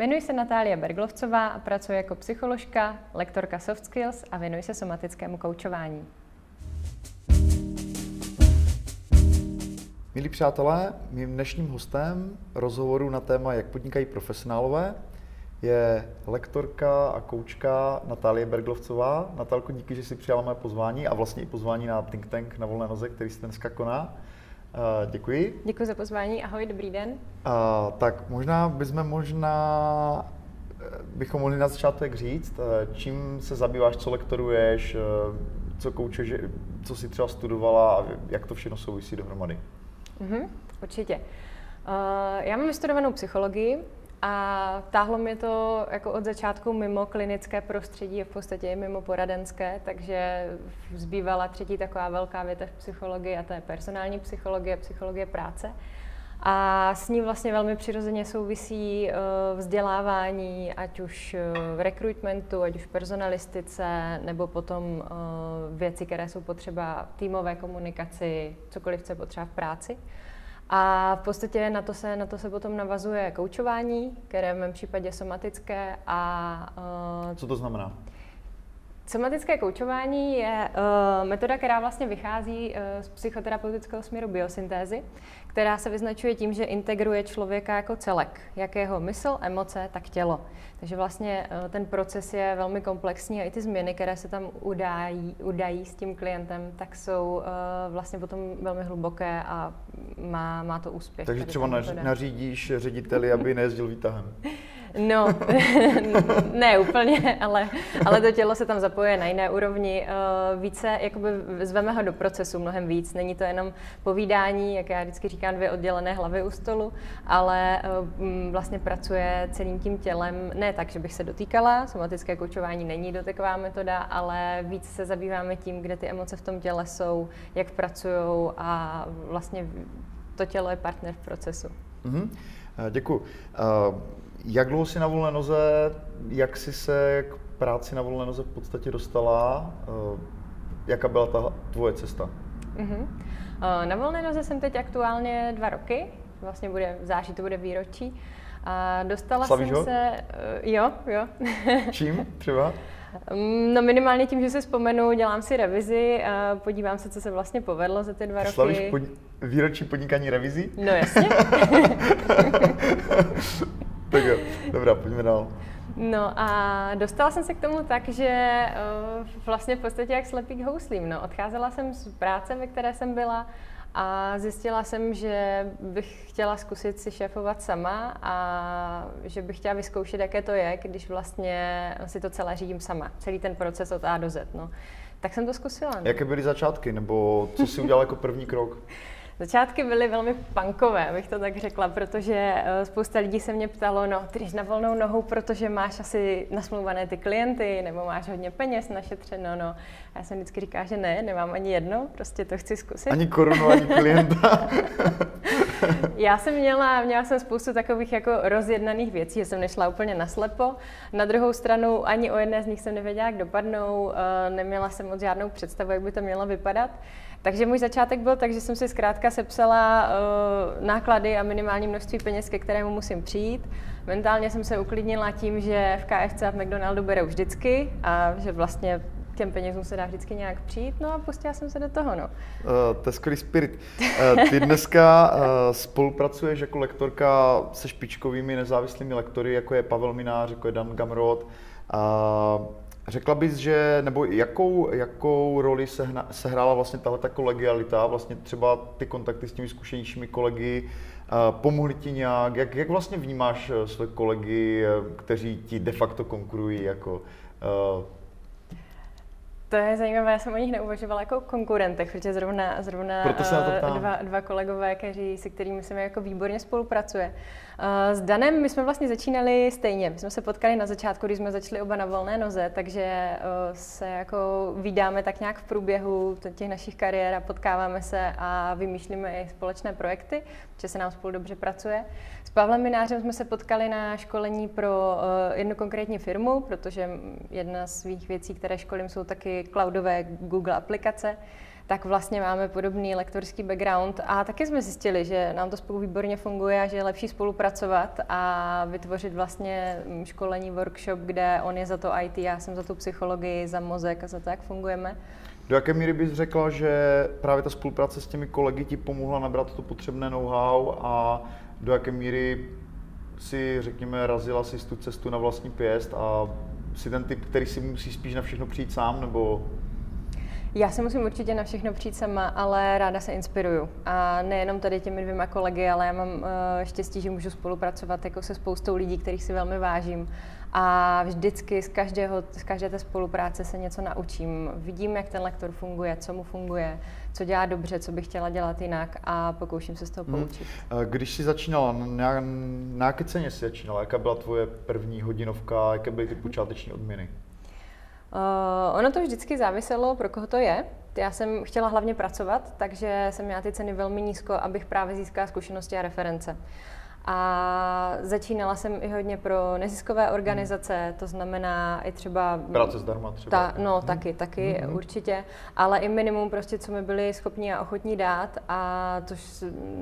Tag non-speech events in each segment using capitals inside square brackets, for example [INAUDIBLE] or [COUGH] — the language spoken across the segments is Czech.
Jmenuji se Natália Berglovcová a pracuji jako psycholožka, lektorka soft skills a věnuji se somatickému koučování. Milí přátelé, mým dnešním hostem rozhovoru na téma Jak podnikají profesionálové je lektorka a koučka Natálie Berglovcová. Natálko, díky, že si přijala mé pozvání a vlastně i pozvání na Think Tank na volné noze, který se dneska koná. Uh, děkuji. Děkuji za pozvání, ahoj, dobrý den. Uh, tak možná bychom možná eh, bychom mohli na začátek říct, eh, čím se zabýváš, co lektoruješ, co koučeš, co si třeba studovala a jak to všechno souvisí dohromady. Mm-hmm, určitě. Uh, já mám vystudovanou psychologii, a táhlo mě to jako od začátku mimo klinické prostředí, v podstatě mimo poradenské, takže zbývala třetí taková velká větev psychologie a to je personální psychologie, psychologie práce. A s ní vlastně velmi přirozeně souvisí eh, vzdělávání, ať už eh, v rekrutmentu, ať už v personalistice, nebo potom eh, věci, které jsou potřeba týmové komunikaci, cokoliv, co je potřeba v práci. A v podstatě na to se, na to se potom navazuje koučování, které v mém případě somatické. A, uh, Co to znamená? Somatické koučování je uh, metoda, která vlastně vychází uh, z psychoterapeutického směru biosyntézy, která se vyznačuje tím, že integruje člověka jako celek, jak jeho mysl, emoce, tak tělo. Takže vlastně uh, ten proces je velmi komplexní a i ty změny, které se tam udají, udají s tím klientem, tak jsou uh, vlastně potom velmi hluboké a má, má to úspěch. Takže třeba nařídíš řediteli, aby nejezdil výtahem. [LAUGHS] No, [LAUGHS] ne úplně, ale, ale to tělo se tam zapojuje na jiné úrovni. Eh, více, jakoby zveme ho do procesu mnohem víc. Není to jenom povídání, jak já vždycky říkám, dvě oddělené hlavy u stolu, ale eh, vlastně pracuje celým tím tělem. Ne tak, že bych se dotýkala, somatické koučování není doteková metoda, ale víc se zabýváme tím, kde ty emoce v tom těle jsou, jak pracují a vlastně to tělo je partner v procesu. Mm-hmm. Děkuji. Uh, jak dlouho jsi na volné noze, jak jsi se k práci na volné noze v podstatě dostala? Uh, jaká byla ta tvoje cesta? Uh, na volné noze jsem teď aktuálně dva roky, vlastně bude v září to bude výročí. A dostala Slavíš jsem ho? se, uh, jo, jo. [LAUGHS] Čím třeba? Mm, no minimálně tím, že si vzpomenu, dělám si revizi, a podívám se, co se vlastně povedlo za ty dva roky. Slavíš pod... výročí podnikání revizi? No jasně. [LAUGHS] [LAUGHS] tak jo, dobrá, pojďme dál. No a dostala jsem se k tomu tak, že uh, vlastně v podstatě jak slepý k houslím. No. Odcházela jsem z práce, ve které jsem byla a zjistila jsem, že bych chtěla zkusit si šéfovat sama a že bych chtěla vyzkoušet, jaké to je, když vlastně si to celé řídím sama. Celý ten proces od A do Z. No. Tak jsem to zkusila. No. Jaké byly začátky, nebo co jsi udělal jako první krok? [LAUGHS] Začátky byly velmi punkové, bych to tak řekla, protože eh, spousta lidí se mě ptalo, no, ty jdeš na volnou nohu, protože máš asi nasmluvané ty klienty, nebo máš hodně peněz našetřeno, no. A já jsem vždycky říká, že ne, nemám ani jedno, prostě to chci zkusit. Ani korunu, ani klienta. [LAUGHS] já jsem měla, měla jsem spoustu takových jako rozjednaných věcí, že jsem nešla úplně naslepo. Na druhou stranu ani o jedné z nich jsem nevěděla, jak dopadnou, eh, neměla jsem moc žádnou představu, jak by to mělo vypadat. Takže můj začátek byl tak, že jsem si zkrátka sepsala uh, náklady a minimální množství peněz, ke kterému musím přijít. Mentálně jsem se uklidnila tím, že v KFC a v McDonaldu berou vždycky a že vlastně těm penězům se dá vždycky nějak přijít, no a pustila jsem se do toho, no. Uh, to je skvělý spirit. Uh, ty dneska uh, spolupracuješ jako lektorka se špičkovými nezávislými lektory, jako je Pavel Minář, jako je Dan Gamrod. Uh, Řekla bys, že, nebo jakou, jakou roli se sehrála vlastně tahle kolegialita, vlastně třeba ty kontakty s těmi zkušenějšími kolegy, uh, pomohli ti nějak, jak, jak vlastně vnímáš eh, své kolegy, eh, kteří ti de facto konkurují jako to je zajímavé, já jsem o nich neuvažovala jako konkurentech, protože zrovna, zrovna Proto se uh, dva, dva kolegové, kteří, se kterými se mi jako výborně spolupracuje. Uh, s Danem my jsme vlastně začínali stejně. My jsme se potkali na začátku, když jsme začali oba na volné noze, takže uh, se jako vydáme tak nějak v průběhu těch našich kariér a potkáváme se a vymýšlíme i společné projekty, že se nám spolu dobře pracuje. S Pavlem Minářem jsme se potkali na školení pro uh, jednu konkrétní firmu, protože jedna z svých věcí, které školím, jsou taky cloudové Google aplikace tak vlastně máme podobný lektorský background a taky jsme zjistili, že nám to spolu výborně funguje a že je lepší spolupracovat a vytvořit vlastně mm, školení, workshop, kde on je za to IT, já jsem za tu psychologii, za mozek a za to, jak fungujeme. Do jaké míry bys řekla, že právě ta spolupráce s těmi kolegy ti pomohla nabrat to potřebné know-how a do jaké míry si, řekněme, razila si tu cestu na vlastní pěst a si ten typ, který si musí spíš na všechno přijít sám, nebo já se musím určitě na všechno přijít sama, ale ráda se inspiruju. A nejenom tady těmi dvěma kolegy, ale já mám uh, štěstí, že můžu spolupracovat jako se spoustou lidí, kterých si velmi vážím. A vždycky z, každého, z každé té spolupráce se něco naučím. Vidím, jak ten lektor funguje, co mu funguje, co dělá dobře, co bych chtěla dělat jinak a pokouším se z toho hmm. poučit. Hmm. Když jsi začínala, na, na jaké ceně jsi začínala? Jaká byla tvoje první hodinovka, jaké byly ty počáteční odměny? Uh, ono to vždycky záviselo, pro koho to je. Já jsem chtěla hlavně pracovat, takže jsem měla ty ceny velmi nízko, abych právě získala zkušenosti a reference. A začínala jsem i hodně pro neziskové organizace, to znamená i třeba... Práce zdarma třeba. Ta, no, hmm. taky, taky, hmm. určitě. Ale i minimum prostě, co mi byli schopni a ochotní dát a to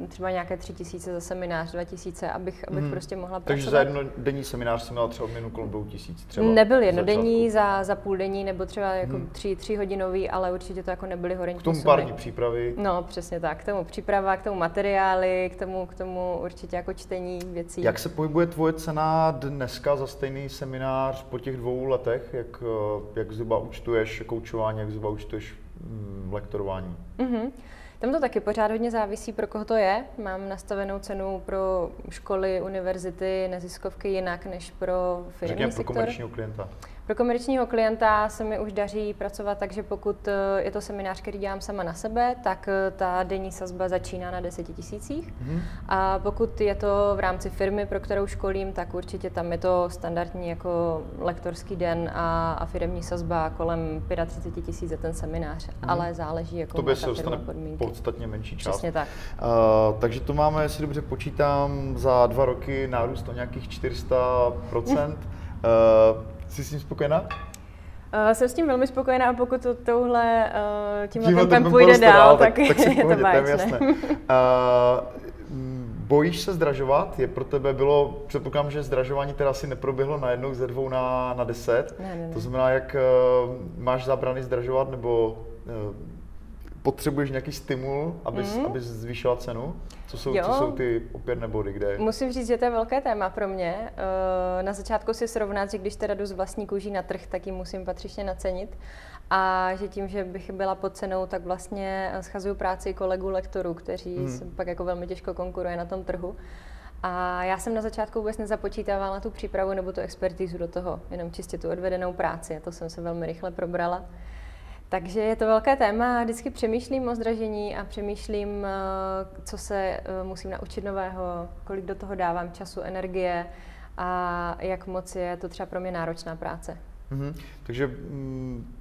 třeba nějaké tři tisíce za seminář, dva tisíce, abych, abych hmm. prostě mohla pracovat. Takže za jednodenní seminář jsem měla třeba odměnu kolem dvou tisíc třeba? Nebyl jednodenní, za, za půl denní nebo třeba jako hmm. tři, tři hodinový, ale určitě to jako nebyly horentní K tomu pár dní přípravy. No, přesně tak. K tomu příprava, k tomu materiály, k tomu, k tomu určitě jako čtení věcí. Jak se pohybuje tvoje cena dneska za stejný seminář po těch dvou letech? Jak, eh, jak zhruba účtuješ koučování, jak zhruba účtuješ mm, lektorování? Mm-hmm. Tam to taky pořád hodně závisí, pro koho to je. Mám nastavenou cenu pro školy, univerzity, neziskovky jinak než pro firmní Řekněme pro komerčního klienta. Pro komerčního klienta se mi už daří pracovat tak, že pokud eh, je to seminář, který dělám sama na sebe, tak eh, ta denní sazba začíná na 10 tisících. Mm-hmm. A pokud je to v rámci firmy, pro kterou školím, tak určitě tam je to standardní jako lektorský den a, a firmní sazba kolem 35 tisíc za ten seminář. Mm-hmm. Ale záleží, jako to by se dostane podmínky. podstatně menší část. Přesně tak. Uh, takže to máme, jestli dobře počítám, za dva roky nárůst o nějakých 400 uh, [LAUGHS] Jsi s tím spokojená? Uh, jsem s tím velmi spokojená a pokud to touhle, uh, tímhle, tímhle tempem půjde dál, tak, tak, tak [LAUGHS] je to jasné. Uh, bojíš se zdražovat? Je pro tebe bylo, předpokládám, že zdražování teda asi neproběhlo najednou ze dvou na, na deset. Ne, ne, ne. To znamená, jak uh, máš zábrany zdražovat, nebo uh, potřebuješ nějaký stimul, abys, mm. abys zvýšila cenu? Co jsou, co jsou ty opěrné body, kde... Musím říct, že to je velké téma pro mě. Eh, na začátku si srovnat, že když teda jdu z vlastní kůží na trh, tak ji musím patřičně nacenit. A že tím, že bych byla pod cenou, tak vlastně schazuju práci kolegů lektorů, kteří mm. pak jako velmi těžko konkuruje na tom trhu. A já jsem na začátku vůbec nezapočítávala tu přípravu nebo tu expertizu do toho, jenom čistě tu odvedenou práci. A to jsem se velmi rychle probrala. Takže je to velké téma. Vždycky přemýšlím o zdražení a přemýšlím, eh, co se eh, musím naučit nového, kolik do toho dávám času, energie a jak moc je to třeba pro mě náročná práce. Mm-hmm. Takže mm,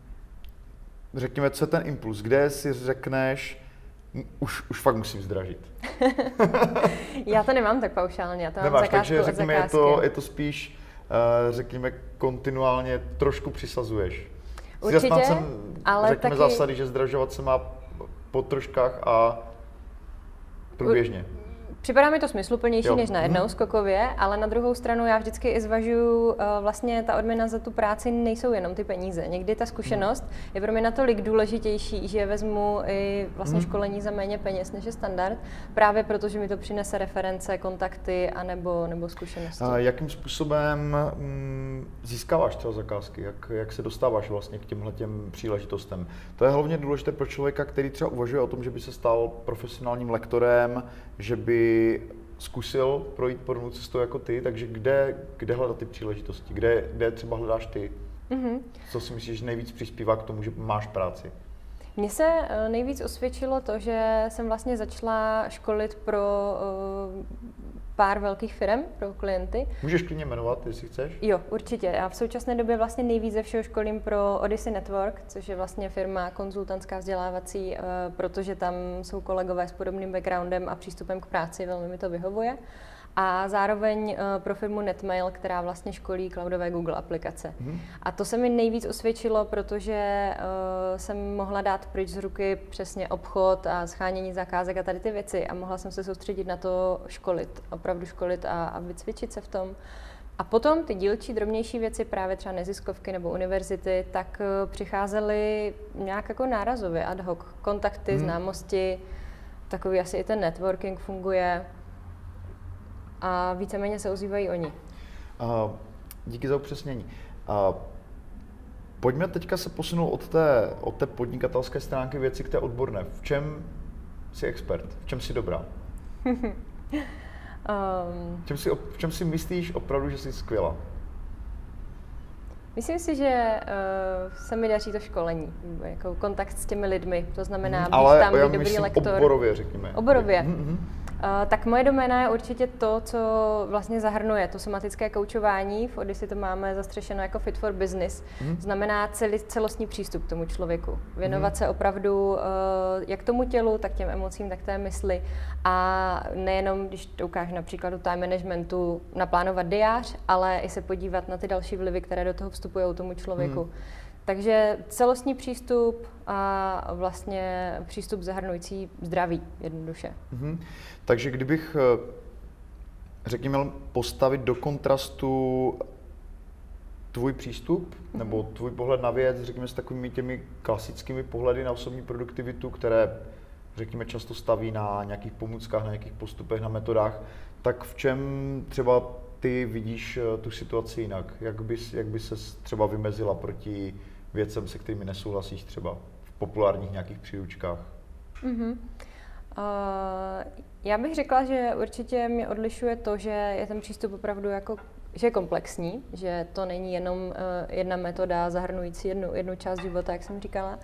řekněme, co je ten impuls? Kde si řekneš, už, už fakt musím zdražit? [LAUGHS] já to nemám tak paušálně, já to Nemáš, mám zakázku takže řekněme, je to, je to spíš, uh, řekněme, kontinuálně trošku přisazuješ. Určitě, jsem, ale řekněme taky... zásady, že zdražovat se má po troškách a průběžně. Připadá mi to smysluplnější jo. než na jednou mhm. skokově, ale na druhou stranu já vždycky i zvažuju, uh, vlastně ta odměna za tu práci nejsou jenom ty peníze. Někdy ta zkušenost mm. je pro mě natolik důležitější, že vezmu i vlastně mm. školení za méně peněz než je standard, právě protože mi to přinese reference, kontakty a nebo, nebo zkušenosti. A jakým způsobem mm, získáváš třeba zakázky? Jak, jak se dostáváš vlastně k těmhle těm příležitostem? To je hlavně důležité pro člověka, který třeba uvažuje o tom, že by se stal profesionálním lektorem, že by zkusil projít podobnou cestou jako ty, takže kde, kde hledat ty příležitosti? Kde, kde třeba hledáš ty? Mm-hmm. Co si myslíš, že nejvíc přispívá k tomu, že máš práci? Mně se eh, nejvíc osvědčilo to, že jsem vlastně začala školit pro uh, pár velkých firm pro klienty. Můžeš klidně jmenovat, jestli chceš? Jo, určitě. Já v současné době vlastně nejvíc ze všeho školím pro Odyssey Network, což je vlastně firma konzultantská vzdělávací, eh, protože tam jsou kolegové s podobným backgroundem a přístupem k práci, velmi mi to vyhovuje. A zároveň uh, pro firmu Netmail, která vlastně školí cloudové Google aplikace. Mm. A to se mi nejvíc osvědčilo, protože uh, jsem mohla dát pryč z ruky přesně obchod a schánění zakázek a tady ty věci a mohla jsem se soustředit na to školit, opravdu školit a, a vycvičit se v tom. A potom ty dílčí, drobnější věci, právě třeba neziskovky nebo univerzity, tak uh, přicházely nějak jako nárazově, ad hoc. Kontakty, hmm. známosti, takový asi i ten networking funguje a víceméně se ozývají oni. Uh, díky za upřesnění. Uh, pojďme teďka se posunout od té, od té podnikatelské stránky věci k té odborné. V čem jsi expert? V čem jsi dobrá? [LAUGHS] um, v, čem si, v čem si myslíš opravdu, že jsi skvělá? Myslím si, že uh, se mi daří to školení, jako kontakt s těmi lidmi, to znamená být Ale tam, být dobrý myslím lektor. oborově, řekněme. Oborově. Mm-hmm. Uh, tak moje doména je určitě to, co vlastně zahrnuje to somatické koučování. V Odyssey to máme zastřešeno jako fit for business. Hmm. Znamená celý, celostní přístup k tomu člověku. Věnovat hmm. se opravdu uh, jak tomu tělu, tak těm emocím, tak té mysli. A nejenom, když to ukážu na příkladu time managementu, naplánovat diář, ale i se podívat na ty další vlivy, které do toho vstupují tomu člověku. Hmm. Takže celostní přístup a vlastně přístup zahrnující zdraví, jednoduše. Mm-hmm. Takže kdybych, eh, řekněme, postavit do kontrastu tvůj přístup mm-hmm. nebo tvůj pohled na věc, řekněme, s takovými těmi klasickými pohledy na osobní produktivitu, které, řekněme, často staví na nějakých pomůckách, na nějakých postupech, na metodách, tak v čem třeba ty vidíš eh, tu situaci jinak? Jak bys, jak by se třeba vymezila proti věcem, se kterými nesouhlasíš třeba v populárních nějakých příručkách? Mm-hmm. Uh, já bych řekla, že určitě mě odlišuje to, že je ten přístup opravdu jako že je komplexní, že to není jenom uh, jedna metoda zahrnující jednu, jednu část života, jak jsem říkala.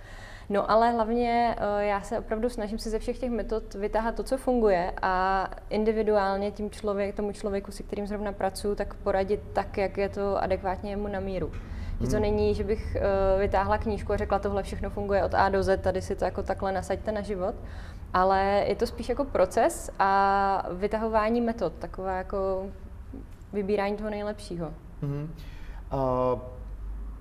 No ale hlavně uh, já se opravdu snažím si ze všech těch metod vytáhat to, co funguje a individuálně tím člověk, tomu člověku, se kterým zrovna pracuji, tak poradit tak, jak je to adekvátně jemu na míru. Že to hmm. není, že bych uh, vytáhla knížku a řekla, tohle všechno funguje od A do Z, tady si to jako takhle nasaďte na život, ale je to spíš jako proces a vytahování metod, takové jako vybírání toho nejlepšího. Mm-hmm. Uh,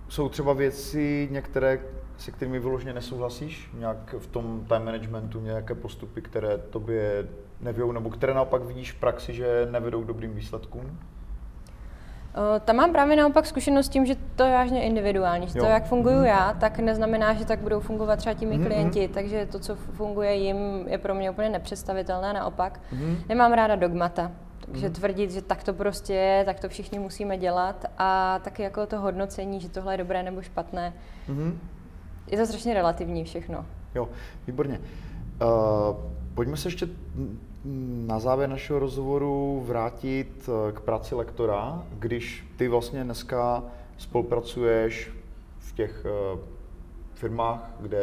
jsou třeba věci některé, se kterými vyloženě nesouhlasíš? Nějak v tom time managementu nějaké postupy, které tobě nevědou, nebo které naopak vidíš v praxi, že nevedou k dobrým výsledkům? Eh, tam mám právě naopak zkušenost s tím, že to je vážně individuální. Že to, jak funguju mm. já, tak neznamená, že tak budou fungovat třeba ti mý mm. klienti, takže to, co funguje jim, je pro mě úplně nepředstavitelné. Naopak, mm. nemám ráda dogmata. Takže mm. tvrdit, že tak to prostě je, tak to všichni musíme dělat a taky jako to hodnocení, že tohle je dobré nebo špatné. Mm. Je to strašně relativní všechno. Jo, výborně. Uh, pojďme se ještě na závěr našeho rozhovoru vrátit eh, k práci lektora, když ty vlastně dneska spolupracuješ v těch eh, firmách, kde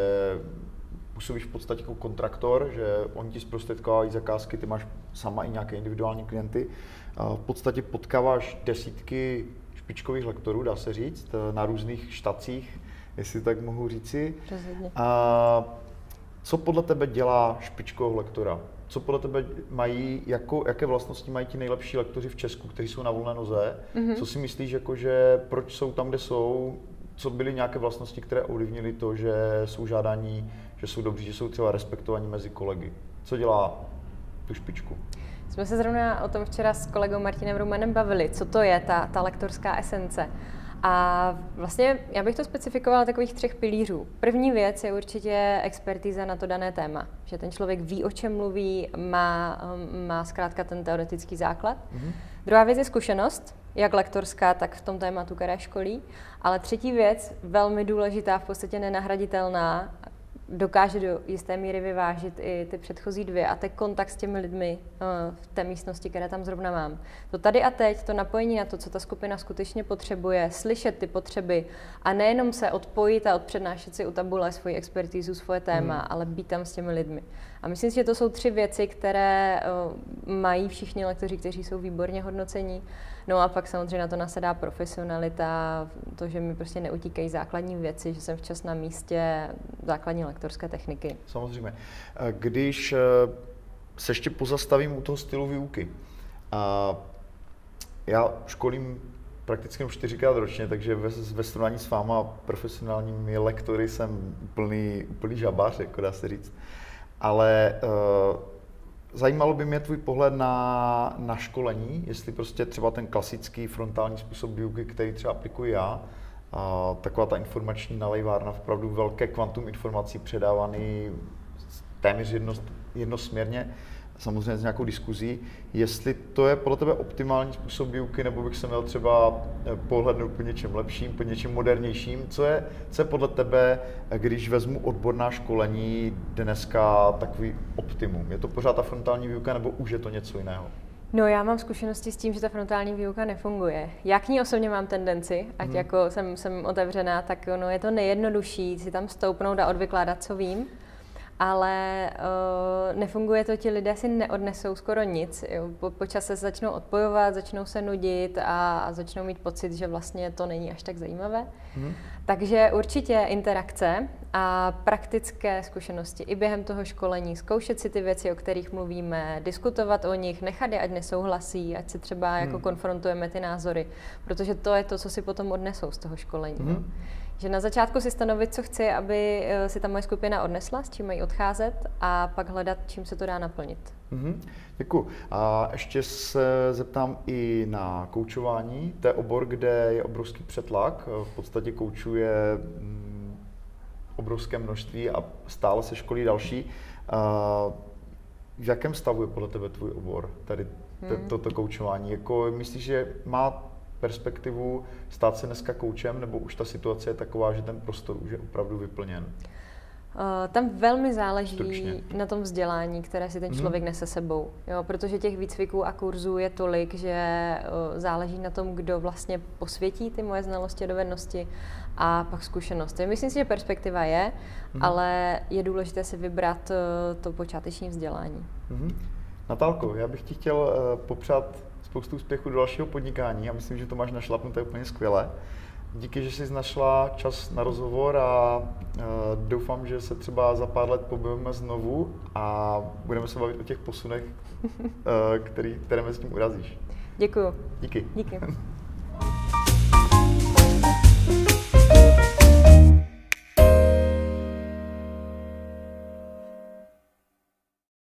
působíš v podstatě jako kontraktor, že oni ti zprostředkovávají zakázky, ty máš sama i nějaké individuální klienty. V podstatě potkáváš desítky špičkových lektorů, dá se říct, eh, na různých štacích, jestli tak mohu říci. Rozhodně. A co podle tebe dělá špičkového lektora? Co podle tebe mají, jako, jaké vlastnosti mají ti nejlepší lektoři v Česku, kteří jsou na volné noze? Mm-hmm. Co si myslíš, jako, že proč jsou tam, kde jsou? Co byly nějaké vlastnosti, které ovlivnily to, že jsou žádání, že jsou dobří, že jsou třeba respektovaní mezi kolegy? Co dělá tu špičku? Jsme se zrovna o tom včera s kolegou Martinem Rumanem bavili, co to je ta, ta lektorská esence. A vlastně já bych to specifikovala takových třech pilířů. První věc je určitě expertíza na to dané téma, že ten člověk ví, o čem mluví, má, um, má zkrátka ten teoretický základ. Mm-hmm. Druhá věc je zkušenost, jak lektorská, tak v tom tématu, které školí. Ale třetí věc, velmi důležitá, v podstatě nenahraditelná, dokáže do jisté míry vyvážit i ty předchozí dvě a ten kontakt s těmi lidmi uh, v té místnosti, které tam zrovna mám. To tady a teď, to napojení na to, co ta skupina skutečně potřebuje, slyšet ty potřeby a nejenom se odpojit a odpřednášet si u tabule svoji expertízu, svoje téma, hmm. ale být tam s těmi lidmi. A myslím si, že to jsou tři věci, které uh, mají všichni lektoři, kteří jsou výborně hodnocení. No a pak samozřejmě na to nasedá profesionalita, to, že mi prostě neutíkají základní věci, že jsem včas na místě, základní lektorské techniky. Samozřejmě. Když se ještě pozastavím u toho stylu výuky, A já školím prakticky jenom čtyřikrát ročně, takže ve, ve srovnání s váma profesionálními lektory jsem úplný, úplný žabář, jako dá se říct. Ale uh, zajímalo by mě tvůj pohled na, na školení, jestli prostě třeba ten klasický frontální způsob výuky, který třeba aplikuji já, a taková ta informační nalejvárna, opravdu velké kvantum informací předávaný téměř jedno, jednosměrně, samozřejmě s nějakou diskuzí, jestli to je podle tebe optimální způsob výuky, nebo bych se měl třeba eh, pohlednout po něčem lepším, po něčem modernějším. Co je, co je podle tebe, eh, když vezmu odborná školení, dneska takový optimum? Je to pořád ta frontální výuka, nebo už je to něco jiného? No já mám zkušenosti s tím, že ta frontální výuka nefunguje. Já k ní osobně mám tendenci, ať hmm. jako jsem, jsem otevřená, tak ono je to nejjednodušší si tam stoupnout a odvykládat, co vím ale uh, nefunguje to, ti lidé si neodnesou skoro nic. Jo. Po, po čase se začnou odpojovat, začnou se nudit a, a začnou mít pocit, že vlastně to není až tak zajímavé. Hmm. Takže určitě interakce a praktické zkušenosti i během toho školení, zkoušet si ty věci, o kterých mluvíme, diskutovat o nich, nechat je, ať nesouhlasí, ať se třeba jako hmm. jako konfrontujeme ty názory, protože to je to, co si potom odnesou z toho školení. Hmm. Že na začátku si stanovit, co chci, aby eh, si ta moje skupina odnesla, s čím mají odcházet a pak hledat, čím se to dá naplnit. Mm-hmm. Děkuji. A ještě se zeptám i na koučování. To je obor, kde je obrovský přetlak. V podstatě koučuje mm, obrovské množství a stále se školí další. V jakém stavu je podle tebe tvůj obor, tady hmm. toto koučování? Jako, myslíš, že má perspektivu stát se dneska koučem, nebo už ta situace je taková, že ten prostor už je opravdu vyplněn? Uh, tam velmi záleží Stručně. na tom vzdělání, které si ten mhm. člověk nese sebou. Jo, protože těch výcviků a kurzů je tolik, že uh, záleží na tom, kdo vlastně posvětí ty moje znalosti a dovednosti a pak zkušenosti. Myslím si, že perspektiva je, mm. ale je důležité si vybrat uh, to počáteční vzdělání. Mm. Natálko, já bych ti chtěl popřát spoustu úspěchu do dalšího podnikání a myslím, že to máš našlapnuté úplně skvěle. Díky, že jsi našla čas na rozhovor a uh, doufám, že se třeba za pár let pobavíme znovu a budeme se bavit o těch posunech, uh, [LAUGHS] který, které mezi tím urazíš. Děkuju. Díky. Díky. [LAUGHS]